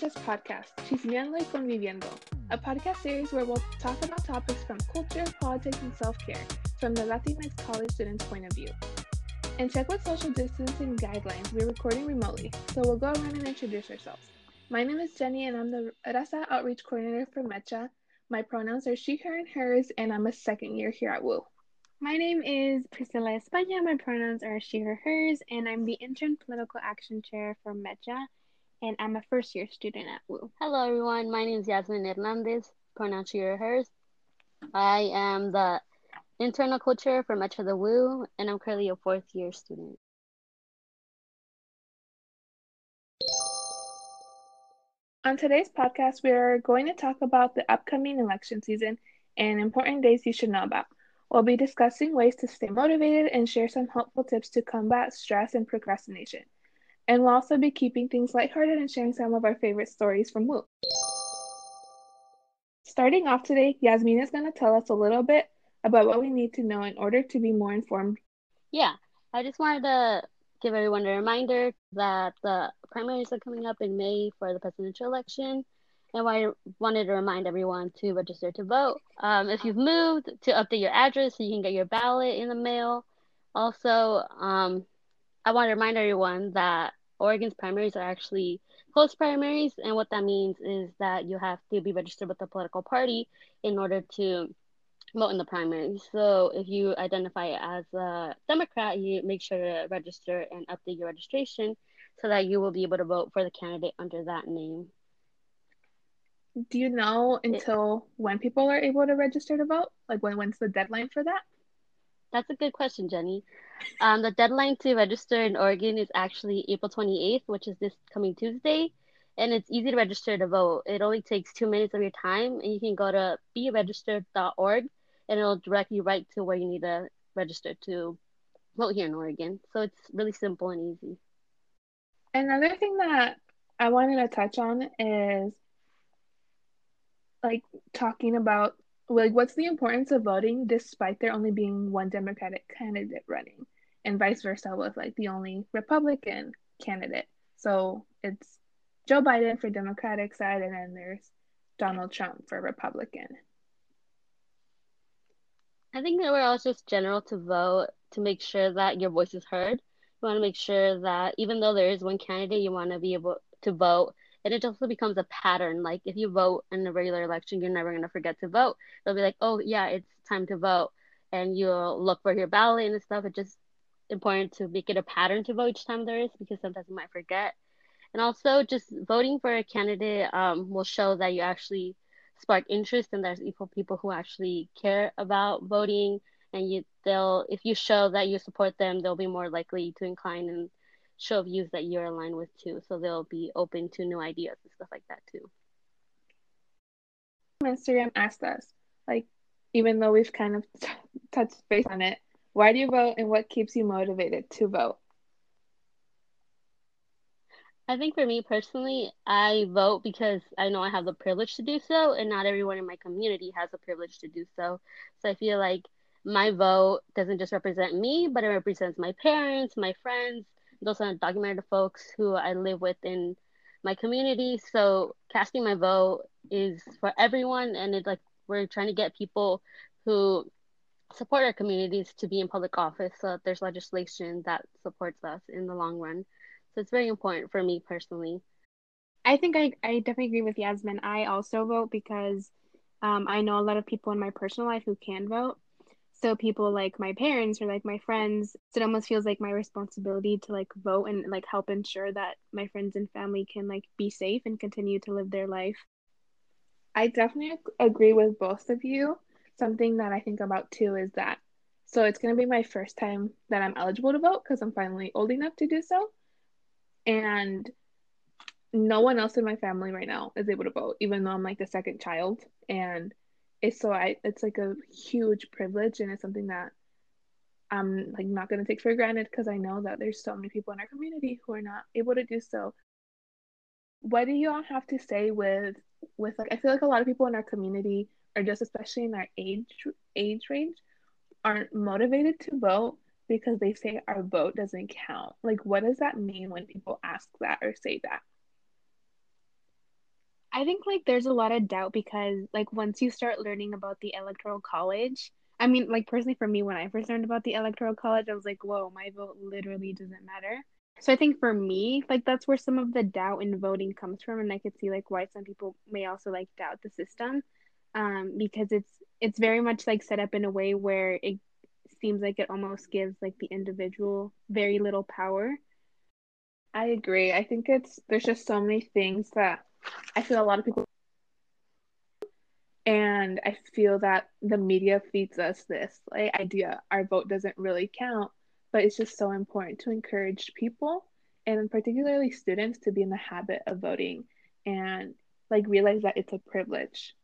Mecha's podcast, Chismeando y Conviviendo, a podcast series where we'll talk about topics from culture, politics, and self care from the Latinx college student's point of view. And check with social distancing guidelines, we're recording remotely, so we'll go around and introduce ourselves. My name is Jenny, and I'm the Raza Outreach Coordinator for Mecha. My pronouns are she, her, and hers, and I'm a second year here at WU. My name is Priscilla España. My pronouns are she, her, hers, and I'm the Intern Political Action Chair for Mecha and I'm a first year student at WU. Hello, everyone. My name is Yasmin Hernandez, pronoun she or hers. I am the internal co-chair for Mecha de WU, and I'm currently a fourth year student. On today's podcast, we are going to talk about the upcoming election season and important days you should know about. We'll be discussing ways to stay motivated and share some helpful tips to combat stress and procrastination. And we'll also be keeping things lighthearted and sharing some of our favorite stories from WU. Starting off today, Yasmin is going to tell us a little bit about what we need to know in order to be more informed. Yeah, I just wanted to give everyone a reminder that the primaries are coming up in May for the presidential election. And I wanted to remind everyone to register to vote. Um, if you've moved, to update your address so you can get your ballot in the mail. Also, um, I want to remind everyone that Oregon's primaries are actually closed primaries, and what that means is that you have to be registered with a political party in order to vote in the primary. So if you identify as a Democrat, you make sure to register and update your registration so that you will be able to vote for the candidate under that name. Do you know until it, when people are able to register to vote? Like when when's the deadline for that? That's a good question, Jenny. Um, the deadline to register in Oregon is actually April 28th, which is this coming Tuesday. And it's easy to register to vote. It only takes two minutes of your time, and you can go to beregistered.org, and it'll direct you right to where you need to register to vote here in Oregon. So it's really simple and easy. Another thing that I wanted to touch on is like talking about like what's the importance of voting despite there only being one democratic candidate running and vice versa with like the only republican candidate? So it's joe biden for democratic side and then there's donald trump for republican. I think that we're all just general to vote to make sure that your voice is heard. You want to make sure that even though there is one candidate you want to be able to vote and it also becomes a pattern. Like if you vote in a regular election, you're never gonna forget to vote. They'll be like, oh yeah, it's time to vote, and you'll look for your ballot and stuff. It's just important to make it a pattern to vote each time there is because sometimes you might forget. And also, just voting for a candidate um, will show that you actually spark interest and there's equal people who actually care about voting and you they'll if you show that you support them they'll be more likely to incline and show views that you're aligned with too. So they'll be open to new ideas and stuff like that too. Instagram asked us, like, even though we've kind of t- touched base on it, why do you vote and what keeps you motivated to vote? I think for me personally, I vote because I know I have the privilege to do so, and not everyone in my community has the privilege to do so. So I feel like my vote doesn't just represent me, but it represents my parents, my friends, those are documented folks who I live with in my community. So casting my vote is for everyone, and it's like we're trying to get people who support our communities to be in public office so that there's legislation that supports us in the long run. So it's very important for me personally. I think I, I definitely agree with Yasmin. I also vote because um, I know a lot of people in my personal life who can vote so people like my parents or like my friends it almost feels like my responsibility to like vote and like help ensure that my friends and family can like be safe and continue to live their life. I definitely agree with both of you. Something that i think about too is that so it's going to be my first time that i'm eligible to vote because i'm finally old enough to do so. And no one else in my family right now is able to vote even though i'm like the second child. And it's so I it's like a huge privilege and it's something that I'm like not gonna take for granted because I know that there's so many people in our community who are not able to do so. What do you all have to say with with like I feel like a lot of people in our community or just especially in our age age range aren't motivated to vote because they say our vote doesn't count. Like what does that mean when people ask that or say that? I think like there's a lot of doubt because like once you start learning about the electoral college, I mean like personally for me when I first learned about the electoral college, I was like, whoa, my vote literally doesn't matter. So I think for me, like that's where some of the doubt in voting comes from, and I could see like why some people may also like doubt the system, um, because it's it's very much like set up in a way where it seems like it almost gives like the individual very little power. I agree. I think it's there's just so many things that I feel a lot of people and I feel that the media feeds us this like idea our vote doesn't really count, but it's just so important to encourage people and particularly students to be in the habit of voting and like realize that it's a privilege.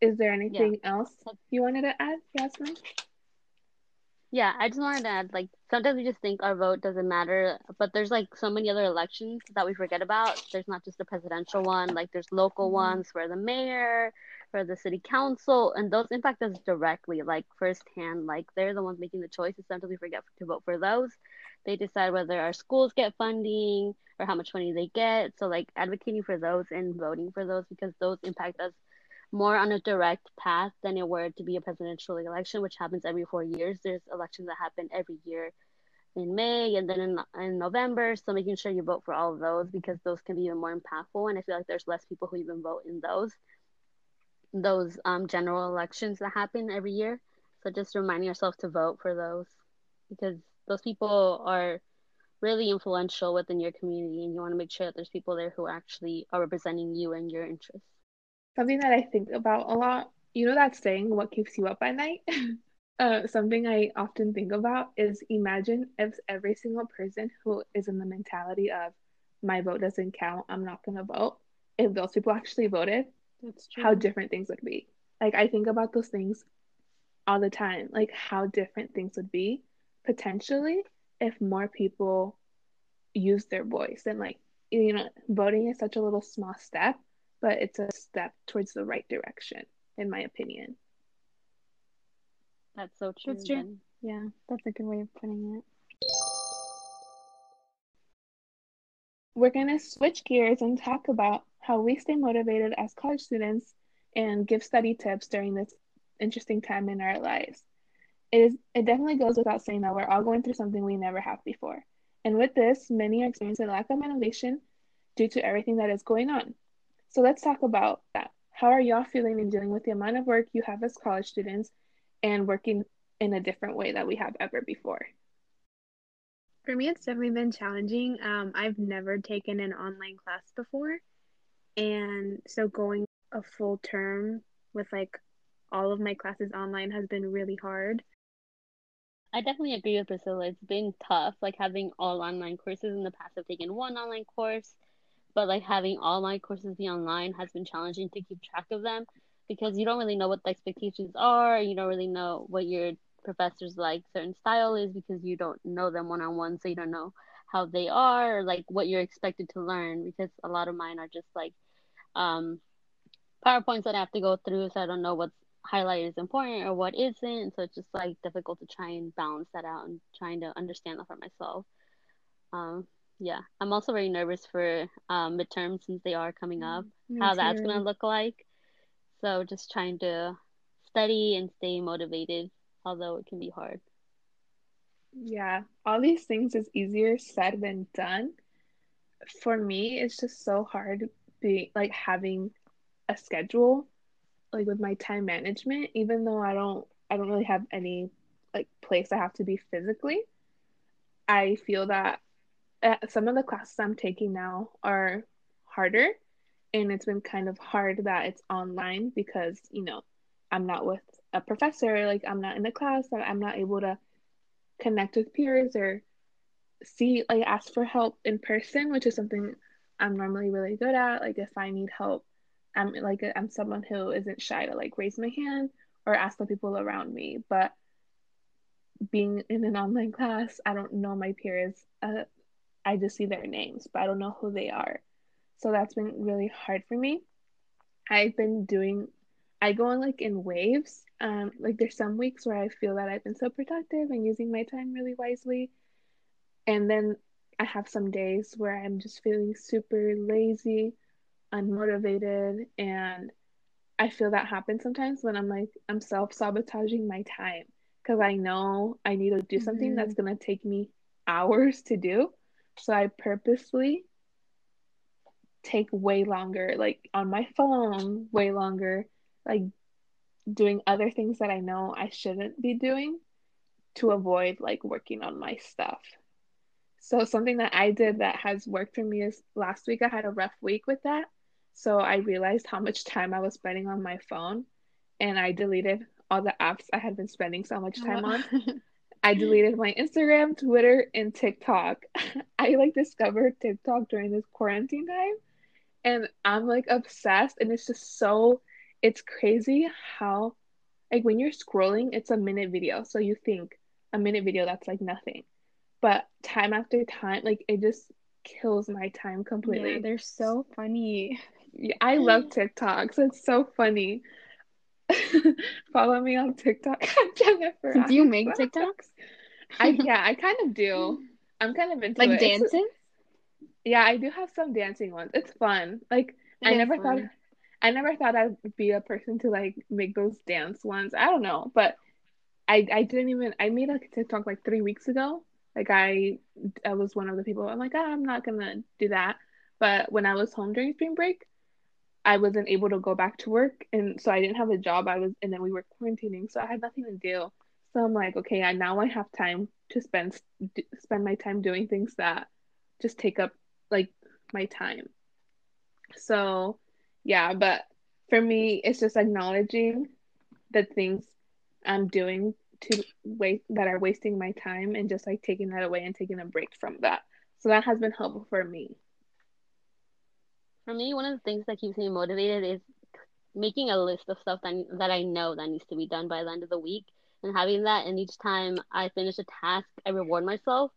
Is there anything yeah. else you wanted to add, Yasmin? Yeah, I just wanted to add like sometimes we just think our vote doesn't matter, but there's like so many other elections that we forget about. There's not just the presidential one, like there's local mm-hmm. ones for the mayor, for the city council, and those impact us directly, like firsthand. Like they're the ones making the choices. Sometimes we forget to vote for those. They decide whether our schools get funding or how much money they get. So like advocating for those and voting for those because those impact us more on a direct path than it were to be a presidential election, which happens every four years. There's elections that happen every year in May and then in, in November. So making sure you vote for all of those because those can be even more impactful. And I feel like there's less people who even vote in those those um, general elections that happen every year. So just reminding yourself to vote for those because those people are really influential within your community and you want to make sure that there's people there who actually are representing you and your interests something that I think about a lot. You know that saying, what keeps you up at night? uh, something I often think about is imagine if every single person who is in the mentality of my vote doesn't count, I'm not going to vote, if those people actually voted, That's true. how different things would be. Like, I think about those things all the time, like how different things would be potentially if more people use their voice and like you know voting is such a little small step but it's a step towards the right direction, in my opinion. That's so true. That's true. Yeah, that's a good way of putting it. We're going to switch gears and talk about how we stay motivated as college students and give study tips during this interesting time in our lives. It is it definitely goes without saying that we're all going through something we never have before. And with this, many are experiencing a lack of motivation due to everything that is going on. So let's talk about that. How are y'all feeling in dealing with the amount of work you have as college students and working in a different way that we have ever before? For me, it's definitely been challenging. Um, I've never taken an online class before. And so going a full term with like all of my classes online has been really hard. I definitely agree with Priscilla. It's been tough, like having all online courses in the past. I've taken one online course but like having all my courses be online has been challenging to keep track of them because you don't really know what the expectations are you don't really know what your professors like certain style is because you don't know them one on one so you don't know how they are or like what you're expected to learn because a lot of mine are just like um powerpoints that i have to go through so i don't know what's highlighted is important or what isn't so it's just like difficult to try and balance that out and trying to understand that for myself. Um yeah i'm also very nervous for um, midterms since they are coming up Me how too. that's gonna look like. So just trying to study and stay motivated although it can be hard. Yeah all these things is easier said than done. For me it's just so hard being like having a schedule like with my time management even though i don't i don't really have any like place i have to be physically. I feel that uh, some of the classes I'm taking now are harder, and it's been kind of hard that it's online because you know I'm not with a professor, like I'm not in the class, I'm not able to connect with peers or see like ask for help in person, which is something I'm normally really good at. Like if I need help, I'm like I'm someone who isn't shy to like raise my hand or ask the people around me. But being in an online class, I don't know my peers uh, I just see their names, but I don't know who they are. So that's been really hard for me. I've been doing I go on like in waves. Um, like there's some weeks where I feel that I've been so productive and using my time really wisely. And then I have some days where I'm just feeling super lazy unmotivated and I feel that happens sometimes when I'm like I'm self-sabotaging my time because I know I need to do something mm-hmm. that's going to take me hours to do. So I purposely take way longer like on my phone way longer like doing other things that I know I shouldn't be doing to avoid like working on my stuff. So something that I did that has worked for me is last week I had a rough week with that. So I realized how much time I was spending on my phone and I deleted all the apps I had been spending so much oh, time on. I deleted my Instagram, Twitter, and TikTok. I like discovered TikTok during this quarantine time and I'm like obsessed and it's just so it's crazy how like when you're scrolling it's a minute video so you think a minute video that's like nothing. But time after time like it just kills my time completely. yeah, they're so funny. I love tiktoks. It's so funny follow me on tiktok jennifer do you make tiktoks i yeah i kind of do i'm kind of into like it. dancing yeah i do have some dancing ones it's fun like it i never fun. thought I never thought I'd be a person to like make those dance ones. I don't know, but I I didn't even I made a TikTok like three weeks ago. Like I I was one of the people. I'm like oh, I'm not gonna do that. But when I was home during spring break, I wasn't able to go back to work, and so I didn't have a job. I was, and then we were quarantining, so I had nothing to do. So I'm like, okay, I now I have time to spend spend my time doing things that just take up like my time. So yeah, but for me, it's just acknowledging the things I'm doing to wait that are wasting my time and just like taking that away and taking a break from that. So that has been helpful for me. For me, one of the things that keeps me motivated is making a list of stuff that that I know that needs to be done by the end of the week and having that and each time I finish a task I reward myself.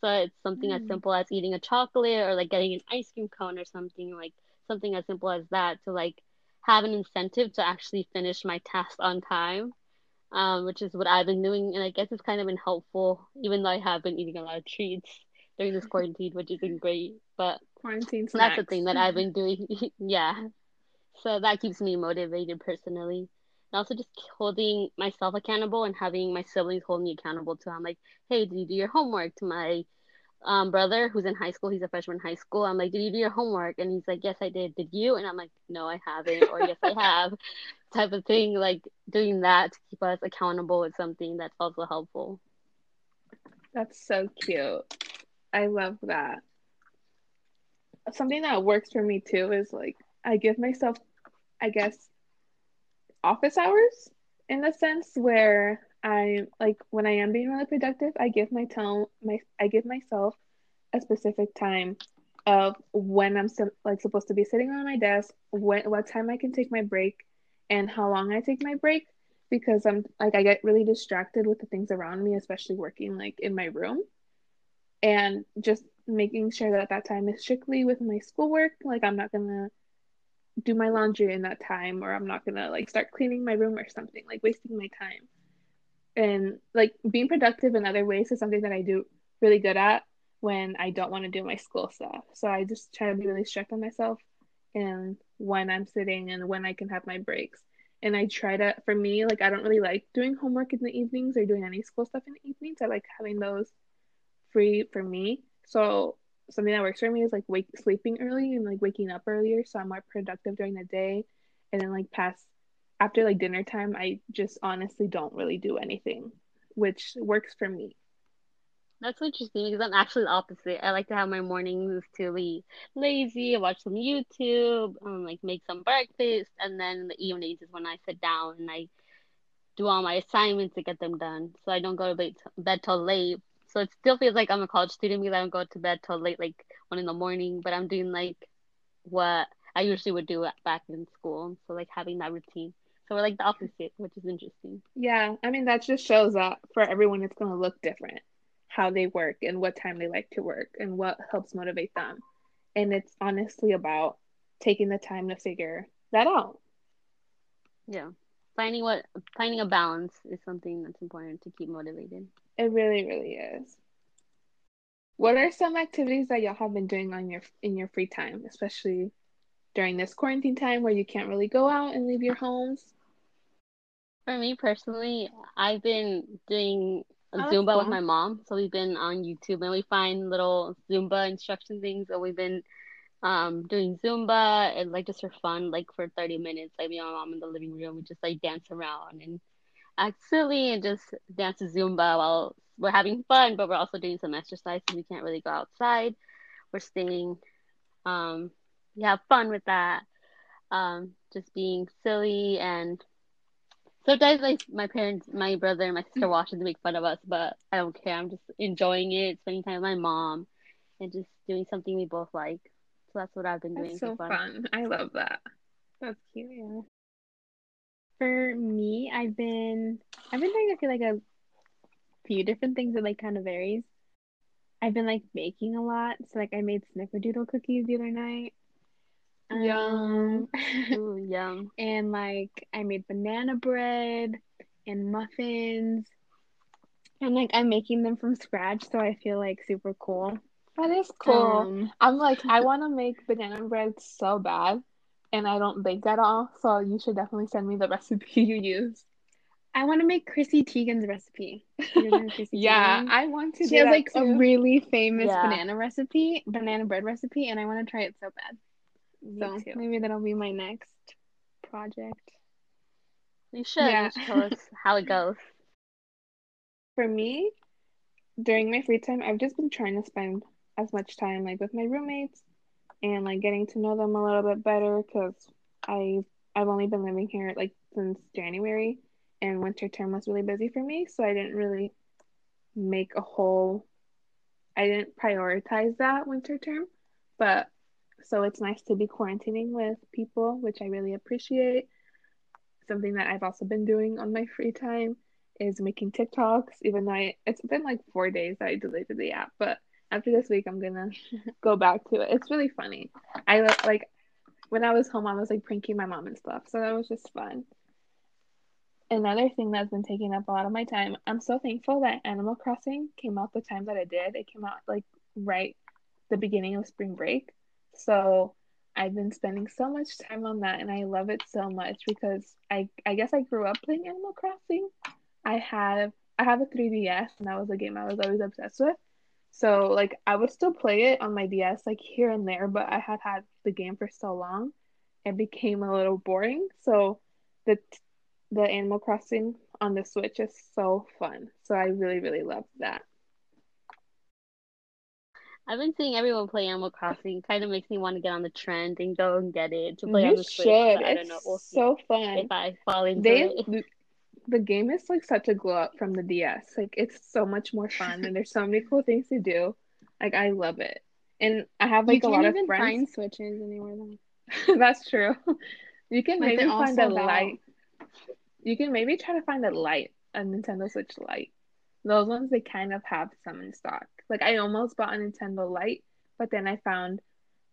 So it's something mm. as simple as eating a chocolate or like getting an ice cream cone or something like something as simple as that to like have an incentive to actually finish my task on time, um, which is what I've been doing. And I guess it's kind of been helpful, even though I have been eating a lot of treats during this quarantine, which isn't great. But quarantine snacks. that's the thing that I've been doing. yeah. So that keeps me motivated personally. And also just holding myself accountable and having my siblings hold me accountable too. I'm like, hey, did you do your homework? To my um, brother who's in high school. He's a freshman in high school. I'm like, did you do your homework? And he's like, yes, I did. Did you? And I'm like, no, I haven't. Or yes, I have. Type of thing. Like doing that to keep us accountable is something that's also helpful. That's so cute. I love that. Something that works for me too is like I give myself, I guess, office hours in the sense where I like when I am being really productive, I give my tone my I give myself a specific time of when I'm like supposed to be sitting on my desk, when what time I can take my break, and how long I take my break because I'm like I get really distracted with the things around me, especially working like in my room, and just making sure that that time is strictly with my schoolwork. Like I'm not gonna do my laundry in that time, or I'm not gonna like start cleaning my room or something, like wasting my time and like being productive in other ways is something that I do really good at when I don't want to do my school stuff. So I just try to be really strict on myself and when I'm sitting and when I can have my breaks. And I try to, for me, like I don't really like doing homework in the evenings or doing any school stuff in the evenings. I like having those free for me. So something that works for me is like wake sleeping early and like waking up earlier so I'm more productive during the day and then like past after like dinner time, I just honestly don't really do anything, which works for me. That's interesting because I'm actually the opposite. I like to have my mornings to be lazy, watch some YouTube, um, like make some breakfast, and then the evenings is when I sit down and I do all my assignments to get them done. So I don't go to bed, bed till late. So it still feels like I'm a college student because I don't go to bed till late, like one in the morning. But I'm doing like what I usually would do back in school. So like having that routine. So we're like the opposite, which is interesting. Yeah, I mean that just shows that for everyone it's going to look different how they work and what time they like to work and what helps motivate them. And it's honestly about taking the time to figure that out. Yeah. Finding what finding a balance is something that's important to keep motivated. It really really is. What are some activities that y'all have been doing on your in your free time, especially during this quarantine time where you can't really go out and leave your homes? For me personally, I've been doing Oh, Zumba with my mom. So we've been on YouTube and we find little Zumba instruction things. So we've been um doing Zumba and like just for fun, like for 30 minutes. Like me and my mom in the living room, we just like dance around and act silly and just dance to Zumba while we're having fun, but we're also doing some exercise because we can't really go outside. We're staying um we have fun with that. Um just being silly and Sometimes like my parents, my brother and my sister watch it to make fun of us, but I don't care. I'm just enjoying it, spending time with my mom, and just doing something we both like. So that's what I've been doing That's so far. fun. I love that. That's cute, yeah. For me, I've been I've been doing I feel like a few different things that like kind of varies. I've been like baking a lot. So like I made snickerdoodle cookies the other night. Yum. Ooh, yum. and like I made banana bread and muffins. And like I'm making them from scratch, so I feel like super cool. That is cool. Um, I'm like, I want to make banana bread so bad, and I don't bake at all. So you should definitely send me the recipe you use. I want to make Chrissy Teigen's recipe. Yeah, Teigen? I want to. she do has that like a really famous Yeah. banana recipe, banana bread recipe, and I want to try it so bad. Me So too. maybe that'll be my next project. You should. Yeah. You should tell us how it goes. For me, during my free time, I've just been trying to spend as much time like with my roommates and like getting to know them a little bit better because I I've only been living here like since January and winter term was really busy for me, so I didn't really make a whole I didn't prioritize that winter term, but so it's nice to be quarantining with people, which I really appreciate. Something that I've also been doing on my free time is making TikToks, even though I, it's been like four days that I deleted the app, but after this week, I'm gonna go back to it. It's really funny. I like when I was home, I was like pranking my mom and stuff, so that was just fun. Another thing that's been taking up a lot of my time, I'm so thankful that Animal Crossing came out the time that it did. It came out like right the beginning of spring break. So I've been spending so much time on that and I love it so much because I I guess I grew up playing Animal Crossing. I have I have a 3DS and that was a game I was always obsessed with. So like I would still play it on my DS like here and there, but I had had the game for so long, it became a little boring. So the the Animal Crossing on the Switch is so fun. So I really really love that. I've been seeing everyone play Animal Crossing. Kind of makes me want to get on the trend and go and get it to play on the should. Switch. But I don't It's know. We'll so fun. if I fall into They it. the, game is like such a glow up from the DS. Like it's so much more fun and there's so many cool things to do. Like I love it. And I have like you a lot of friends. find switches anywhere though. That's true. You can maybe find a light. You can maybe try to find a light, a Nintendo Switch light. Those ones they kind of have some in stock. Like I almost bought a Nintendo light, but then I found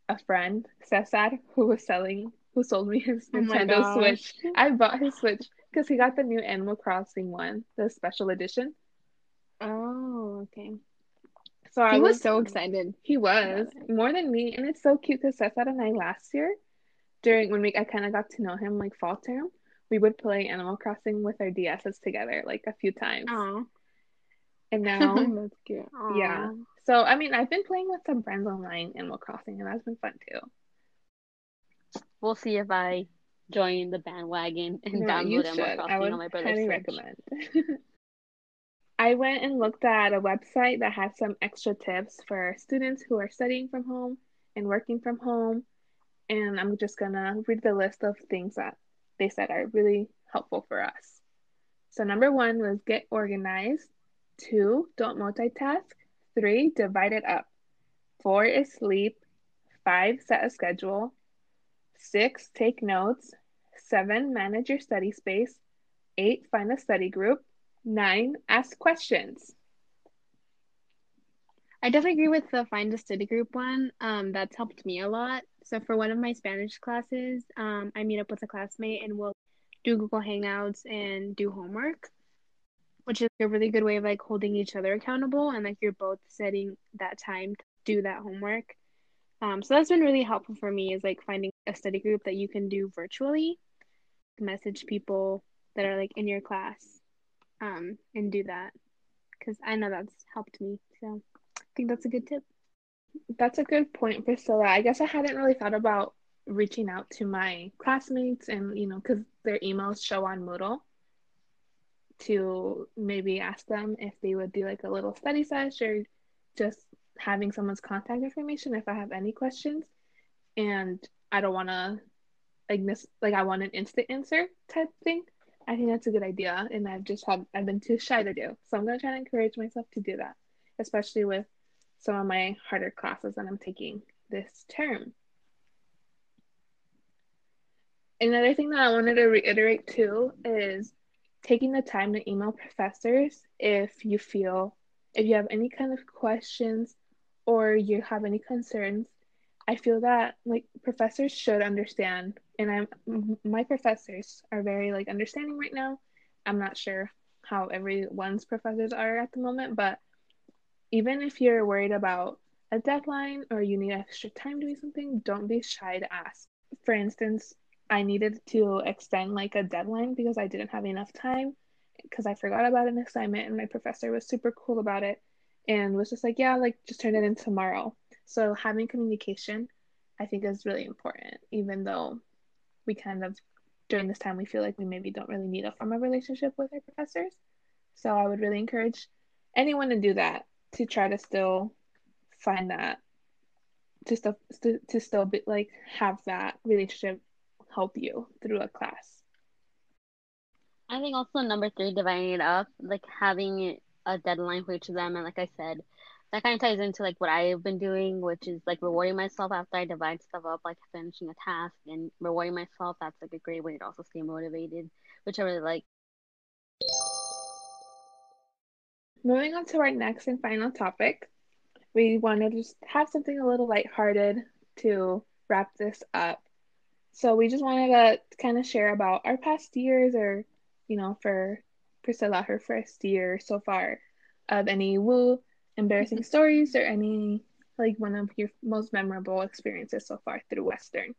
a friend, Cesar, who was selling, who sold me his Oh Nintendo gosh. Switch. I bought his Switch because he got the new Animal Crossing one, the special edition. Oh, okay. So I He was was so excited. He was more than me, and it's so cute because Cesar and I last year, during when we I kind of got to know him like fall term, we would play Animal Crossing with our DSs together like a few times. Oh, And now, that's cute. yeah. So I mean, I've been playing with some friends online Animal Crossing, and that's been fun too. We'll see if I join the bandwagon and No, download Animal should. I Crossing would on my brother's highly Switch. recommend. I went and looked at a website that has some extra tips for students who are studying from home and working from home. And I'm just gonna read the list of things that they said are really helpful for us. So, number one was get organized. Two, don't multitask. Three, divide it up. Four is sleep. Five, set a schedule. Six, take notes. Seven, manage your study space. Eight, find a study group. Nine, ask questions. I definitely agree with the find a study group one. Um, that's helped me a lot. So for one of my Spanish classes, um, I meet up with a classmate and we'll do Google Hangouts and do homework, which is a really good way of like holding each other accountable and like you're both setting that time to do that homework. Um, so that's been really helpful for me is like finding a study group that you can do virtually, message people that are like in your class, um, and do that because I know that's helped me. So I think that's a good tip. That's a good point, Priscilla. I guess I hadn't really thought about reaching out to my classmates and you know because their emails show on Moodle to maybe ask them if they would do like a little study session or just having someone's contact information if I have any questions. And I don't want to like miss like I want an instant answer type thing. I think that's a good idea, and I've just had I've been too shy to do. So I'm gonna try to encourage myself to do that, especially with some of my harder classes that I'm taking this term. Another thing that I wanted to reiterate too is taking the time to email professors if you feel if you have any kind of questions or you have any concerns i feel that like professors should understand. And i'm my professors are very like understanding right now. I'm not sure how everyone's professors are at the moment but even if you're worried about a deadline or you need extra time doing something don't be shy to ask. For instance I needed to extend like a deadline because I didn't have enough time because I forgot about an assignment and my professor was super cool about it and was just like, yeah, like just turn it in tomorrow. So having communication, I think, is really important, even though we kind of during this time we feel like we maybe don't really need a formal relationship with our professors. So I would really encourage anyone to do that to try to still find that to still to, to still be like have that relationship help you through a class. I think also number three, dividing it up, like having a deadline for each of them, and like I said, that kind of ties into like what I've been doing, which is like rewarding myself after I divide stuff up, like finishing a task and rewarding myself. That's like a great way to also stay motivated, which I really like. Moving on to our next and final topic, we want to just have something a little lighthearted to wrap this up. So we just wanted to kind of share about our past years or, you know, for Priscilla, her first year so far, of any woo embarrassing mm-hmm. stories or any like one of your most memorable experiences so far through Western.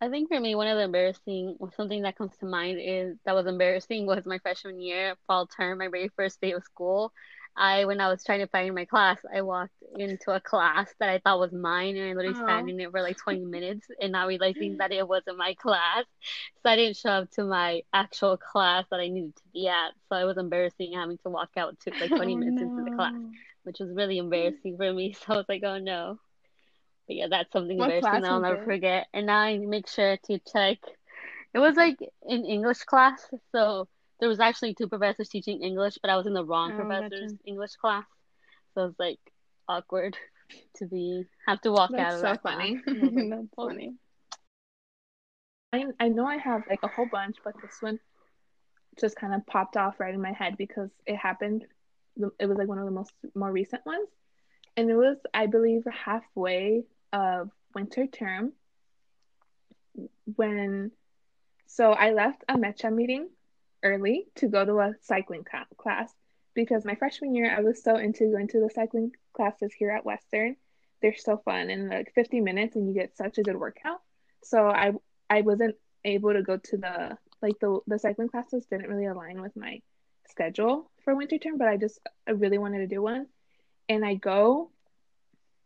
I think for me, one of the embarrassing, something that comes to mind is that was embarrassing was my freshman year, fall term, my very first day of school. I when I was trying to find my class, I walked into a class that I thought was mine, and I literally Aww. sat in it for like 20 minutes, and not realizing that it wasn't my class. So I didn't show up to my actual class that I needed to be at. So it was embarrassing having to walk out to like 20 oh, minutes no. into the class, which was really embarrassing for me. So I was like, oh no. But yeah, that's something what embarrassing that I'll never it? forget. And now I make sure to check. It was like an English class, so there was actually two professors teaching English, but I was in the wrong oh, professor's gotcha. English class, so it's like awkward to be have to walk That's out of so funny. That's funny. I I know I have like a whole bunch, but this one just kind of popped off right in my head because it happened. It was like one of the most more recent ones, and it was I believe halfway of winter term when so I left a MECHA meeting early to go to a cycling class because my freshman year I was so into going to the cycling classes here at Western. They're so fun and like 50 minutes and you get such a good workout. So I I wasn't able to go to the like the the cycling classes didn't really align with my schedule for winter term, but I just I really wanted to do one. And I go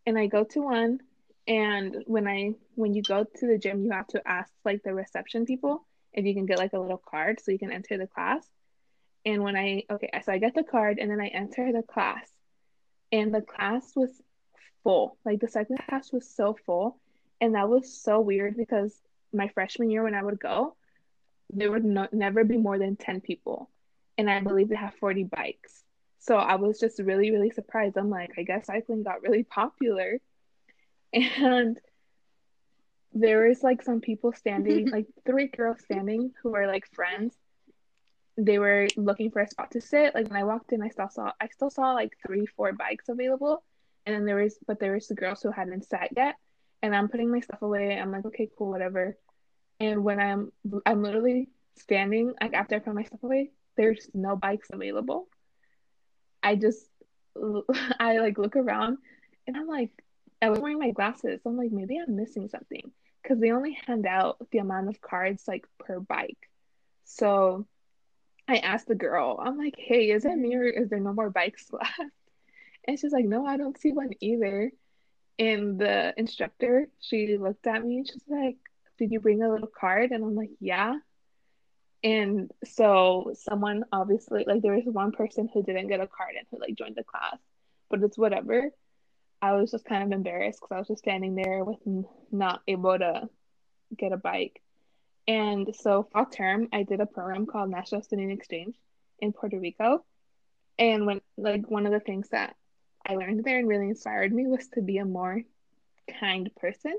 and I go to one and when I when you go to the gym you have to ask like the reception people if you can get like a little card so you can enter the class. And when I, okay, so I get the card and then I enter the class. And the class was full. Like the second class was so full. And that was so weird because my freshman year when I would go, there would no, never be more than 10 people. And I believe they have 40 bikes. So I was just really, really surprised. I'm like, I guess cycling got really popular. And there was like some people standing, like three girls standing who were like friends. They were looking for a spot to sit. Like when I walked in, I still saw I still saw like three, four bikes available. And then there was but there was the girls who hadn't sat yet. And I'm putting my stuff away. I'm like, okay, cool, whatever. And when I'm I'm literally standing, like after I put my stuff away, there's no bikes available. I just I like look around and I'm like, I was wearing my glasses. So I'm like, maybe I'm missing something because they only hand out the amount of cards like per bike. So I asked the girl, I'm like, hey, is it me or is there no more bikes left? And she's like, no, I don't see one either. And the instructor, she looked at me and she's like, did you bring a little card? And I'm like, yeah. And so someone obviously, like, there was one person who didn't get a card and who like joined the class, but it's whatever. I was just kind of embarrassed because I was just standing there with not able to get a bike. And so fall term, I did a program called National Student Exchange in Puerto Rico. And when like one of the things that I learned there and really inspired me was to be a more kind person.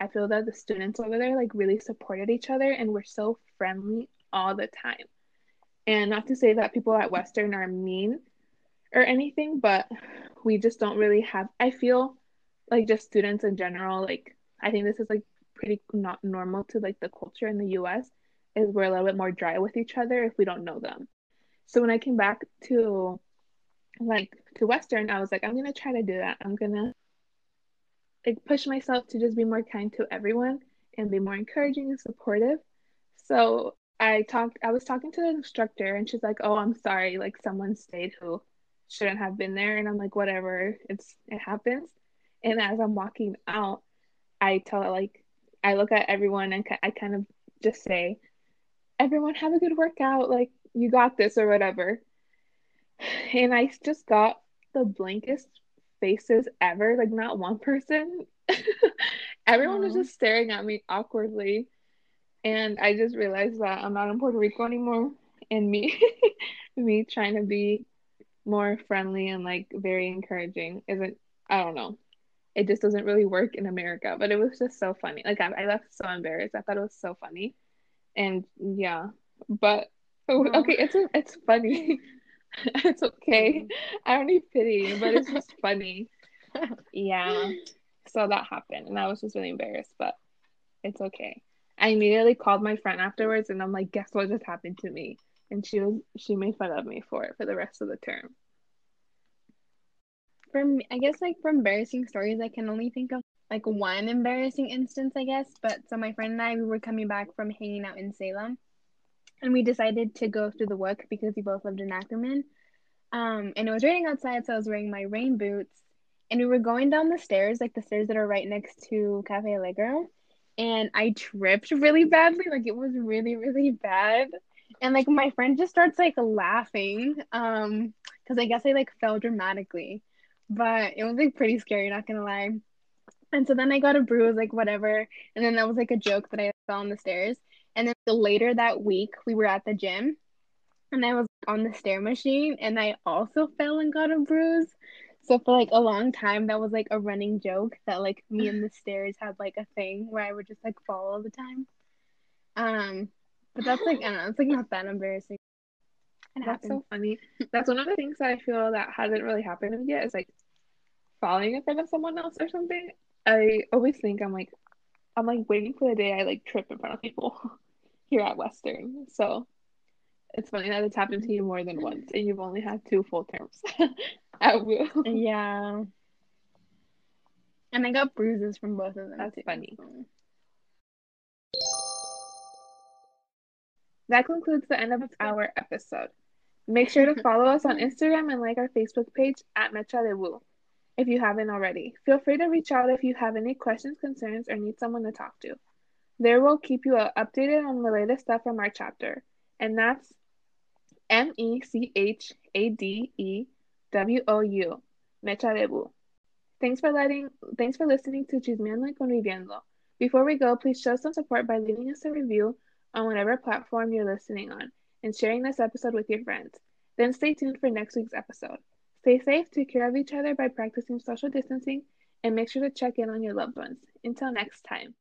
I feel that the students over there like really supported each other and were so friendly all the time. And not to say that people at Western are mean or anything, but we just don't really have I feel like just students in general, like I think this is like pretty not normal to like the culture in the US is we're a little bit more dry with each other if we don't know them. So when I came back to like to Western, I was like, I'm gonna try to do that. I'm gonna like push myself to just be more kind to everyone and be more encouraging and supportive. So I talked I was talking to the instructor and she's like, Oh, I'm sorry, like someone stayed who shouldn't have been there and I'm like, whatever, it's it happens. And as I'm walking out, I tell like I look at everyone and I kind of just say, Everyone have a good workout, like you got this or whatever. And I just got the blankest faces ever. Like not one person. Everyone Aww. was just staring at me awkwardly. And I just realized that I'm not in Puerto Rico anymore. And me me trying to be more friendly and like very encouraging isn't I don't know. It just doesn't really work in America. But it was just so funny. Like I, I left so embarrassed. I thought it was so funny. And yeah. But oh, okay, it's it's funny. it's okay. Mm-hmm. I don't need pity, but it's just funny. yeah. So that happened, and I was just really embarrassed, but it's okay. I immediately called my friend afterwards, and I'm like, "Guess what just happened to me?" And she was she made fun of me for it for the rest of the term. Me, I guess like for embarrassing stories, I can only think of like one embarrassing instance, I guess. But so my friend and I, we were coming back from hanging out in Salem, and we decided to go through the WUC because we both lived in Ackerman. Um, and it was raining outside, so I was wearing my rain boots. And we were going down the stairs, like the stairs that are right next to Cafe Allegro. And I tripped really badly. Like it was really, really bad. And like my friend just starts like laughing. Um, because I guess I like fell dramatically. But it was like pretty scary, not gonna lie. And so then I got a bruise, like whatever. And then that was like a joke that I fell on the stairs. And then the later that week, we were at the gym and I was on the stair machine and I also fell and got a bruise. So for like a long time, that was like a running joke that like me and the stairs had like a thing where I would just like fall all the time. Um, but that's like I don't know, it's like not that embarrassing. It that's happens. so funny. That's one of the things that I feel that hasn't really happened to me yet is like falling in front of someone else or something. I always think I'm like I'm like waiting for the day I like trip in front of people. here at Western. So it's funny that it's happened to you more than once and you've only had two full terms at will. Yeah. And I got bruises from both of them. That's too, funny. That concludes the end of our episode. Make sure to follow us on Instagram and like our Facebook page at Mecha de Wu if you haven't already. Feel free to reach out if you have any questions, concerns, or need someone to talk to. There we'll keep you uh, updated on the latest stuff from our chapter. And that's M E C H A D E W O U, Mecha de Wu. Thanks for letting thanks for listening to Chismeando y Conviviendo. Before we go, please show some support by leaving us a review on whatever platform you're listening on and sharing this episode with your friends. Then stay tuned for next week's episode. Stay safe, take care of each other by practicing social distancing, and make sure to check in on your loved ones. Until next time.